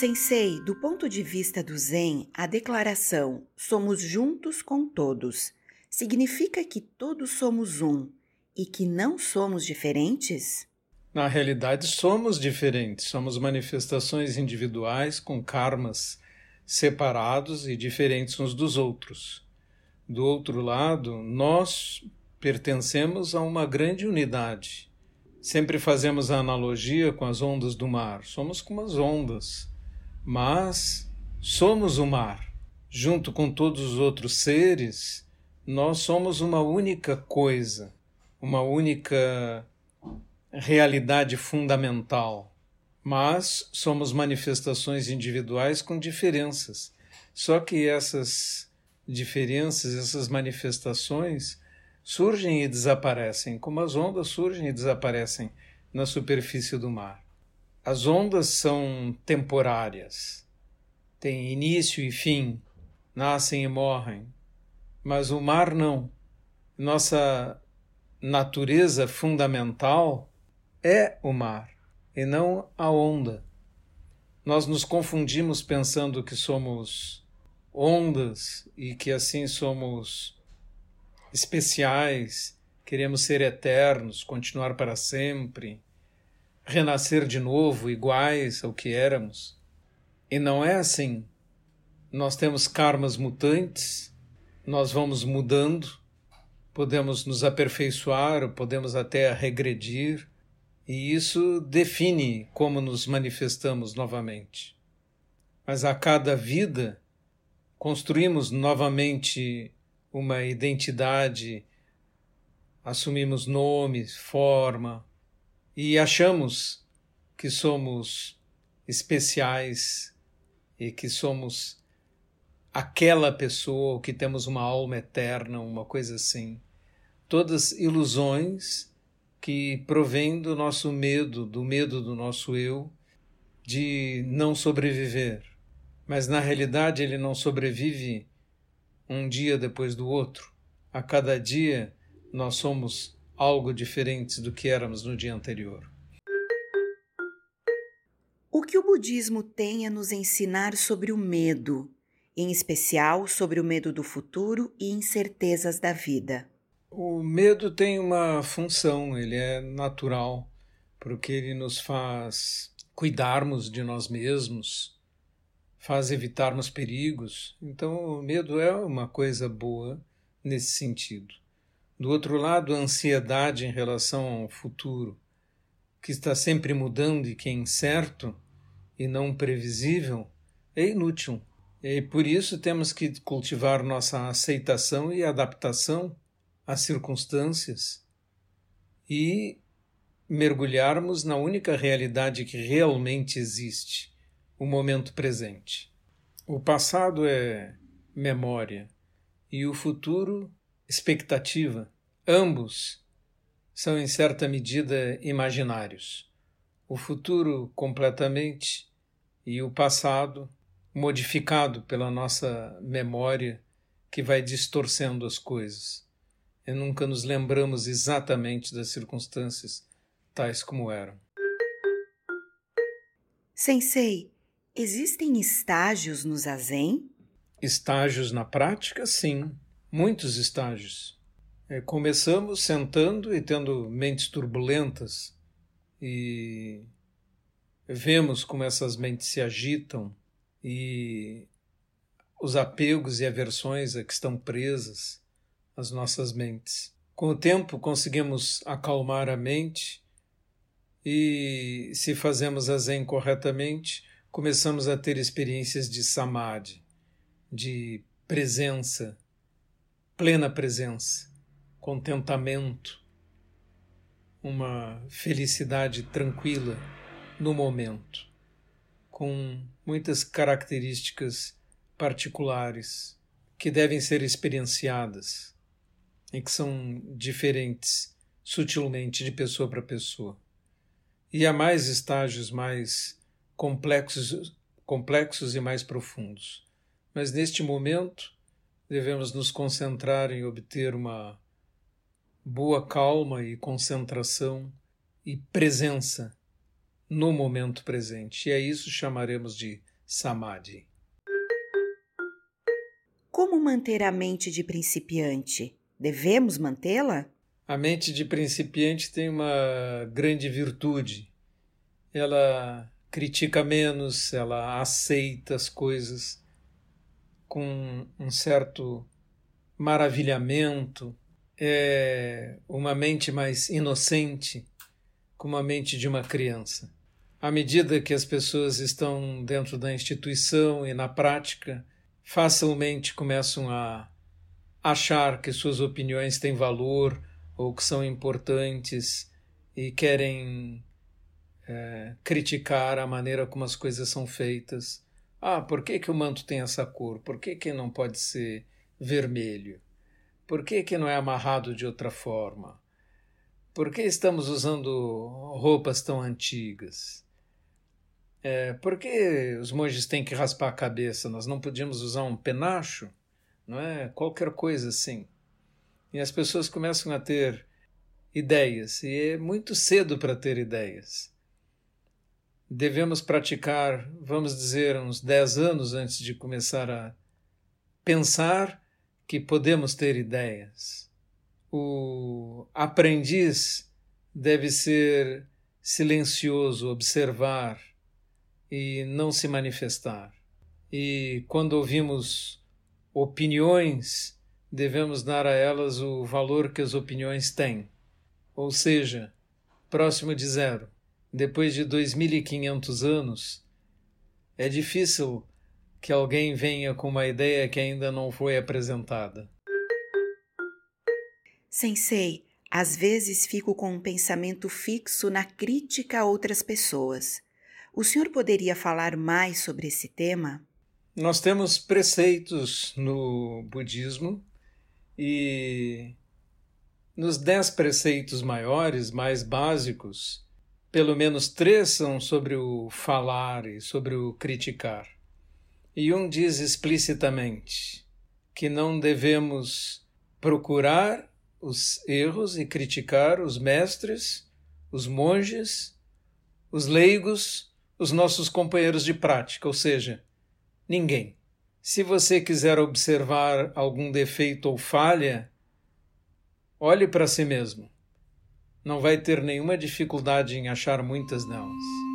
Sensei, do ponto de vista do Zen, a declaração somos juntos com todos significa que todos somos um e que não somos diferentes? Na realidade, somos diferentes, somos manifestações individuais com karmas separados e diferentes uns dos outros. Do outro lado, nós pertencemos a uma grande unidade. Sempre fazemos a analogia com as ondas do mar. Somos como as ondas, mas somos o mar. Junto com todos os outros seres, nós somos uma única coisa, uma única realidade fundamental, mas somos manifestações individuais com diferenças. Só que essas diferenças, essas manifestações surgem e desaparecem, como as ondas surgem e desaparecem na superfície do mar. As ondas são temporárias, têm início e fim, nascem e morrem, mas o mar não. Nossa natureza fundamental é o mar e não a onda. Nós nos confundimos pensando que somos ondas e que assim somos especiais, queremos ser eternos, continuar para sempre, renascer de novo iguais ao que éramos. E não é assim. Nós temos karmas mutantes, nós vamos mudando, podemos nos aperfeiçoar, podemos até regredir, e isso define como nos manifestamos novamente. Mas a cada vida construímos novamente uma identidade, assumimos nome, forma e achamos que somos especiais e que somos aquela pessoa, que temos uma alma eterna, uma coisa assim. Todas ilusões que provêm do nosso medo, do medo do nosso eu de não sobreviver. Mas na realidade ele não sobrevive um dia depois do outro. A cada dia nós somos algo diferentes do que éramos no dia anterior. O que o budismo tem a nos ensinar sobre o medo, em especial sobre o medo do futuro e incertezas da vida? O medo tem uma função, ele é natural, porque ele nos faz cuidarmos de nós mesmos, faz evitarmos perigos. Então, o medo é uma coisa boa nesse sentido. Do outro lado, a ansiedade em relação ao futuro, que está sempre mudando e que é incerto e não previsível, é inútil. E por isso temos que cultivar nossa aceitação e adaptação às circunstâncias e mergulharmos na única realidade que realmente existe, o momento presente. O passado é memória e o futuro expectativa. Ambos são em certa medida imaginários. O futuro completamente e o passado modificado pela nossa memória que vai distorcendo as coisas. E nunca nos lembramos exatamente das circunstâncias tais como eram. Sensei, Existem estágios no zazen? Estágios na prática, sim, muitos estágios. É, começamos sentando e tendo mentes turbulentas e vemos como essas mentes se agitam e os apegos e aversões a que estão presas as nossas mentes. Com o tempo conseguimos acalmar a mente e, se fazemos a Zen corretamente, começamos a ter experiências de samadhi, de presença, plena presença, contentamento, uma felicidade tranquila no momento, com muitas características particulares que devem ser experienciadas e que são diferentes sutilmente de pessoa para pessoa. E há mais estágios mais complexos, complexos e mais profundos. Mas neste momento devemos nos concentrar em obter uma boa calma e concentração e presença no momento presente. E a isso chamaremos de Samadhi. Como manter a mente de principiante? Devemos mantê-la? A mente de principiante tem uma grande virtude. Ela critica menos, ela aceita as coisas com um certo maravilhamento. É uma mente mais inocente, como a mente de uma criança. À medida que as pessoas estão dentro da instituição e na prática, facilmente começam a achar que suas opiniões têm valor ou que são importantes e querem é, criticar a maneira como as coisas são feitas. Ah, por que, que o manto tem essa cor? Por que, que não pode ser vermelho? Por que, que não é amarrado de outra forma? Por que estamos usando roupas tão antigas? É, por que os monges têm que raspar a cabeça? Nós não podíamos usar um penacho? Não é? Qualquer coisa assim. E as pessoas começam a ter ideias, e é muito cedo para ter ideias devemos praticar, vamos dizer, uns 10 anos antes de começar a pensar que podemos ter ideias. O aprendiz deve ser silencioso, observar e não se manifestar. E quando ouvimos opiniões, devemos dar a elas o valor que as opiniões têm, ou seja, próximo de zero depois de 2.500 anos, é difícil que alguém venha com uma ideia que ainda não foi apresentada. Sensei, às vezes fico com um pensamento fixo na crítica a outras pessoas. O senhor poderia falar mais sobre esse tema? Nós temos preceitos no budismo e nos dez preceitos maiores, mais básicos, pelo menos três são sobre o falar e sobre o criticar. E um diz explicitamente que não devemos procurar os erros e criticar os mestres, os monges, os leigos, os nossos companheiros de prática, ou seja, ninguém. Se você quiser observar algum defeito ou falha, olhe para si mesmo não vai ter nenhuma dificuldade em achar muitas delas.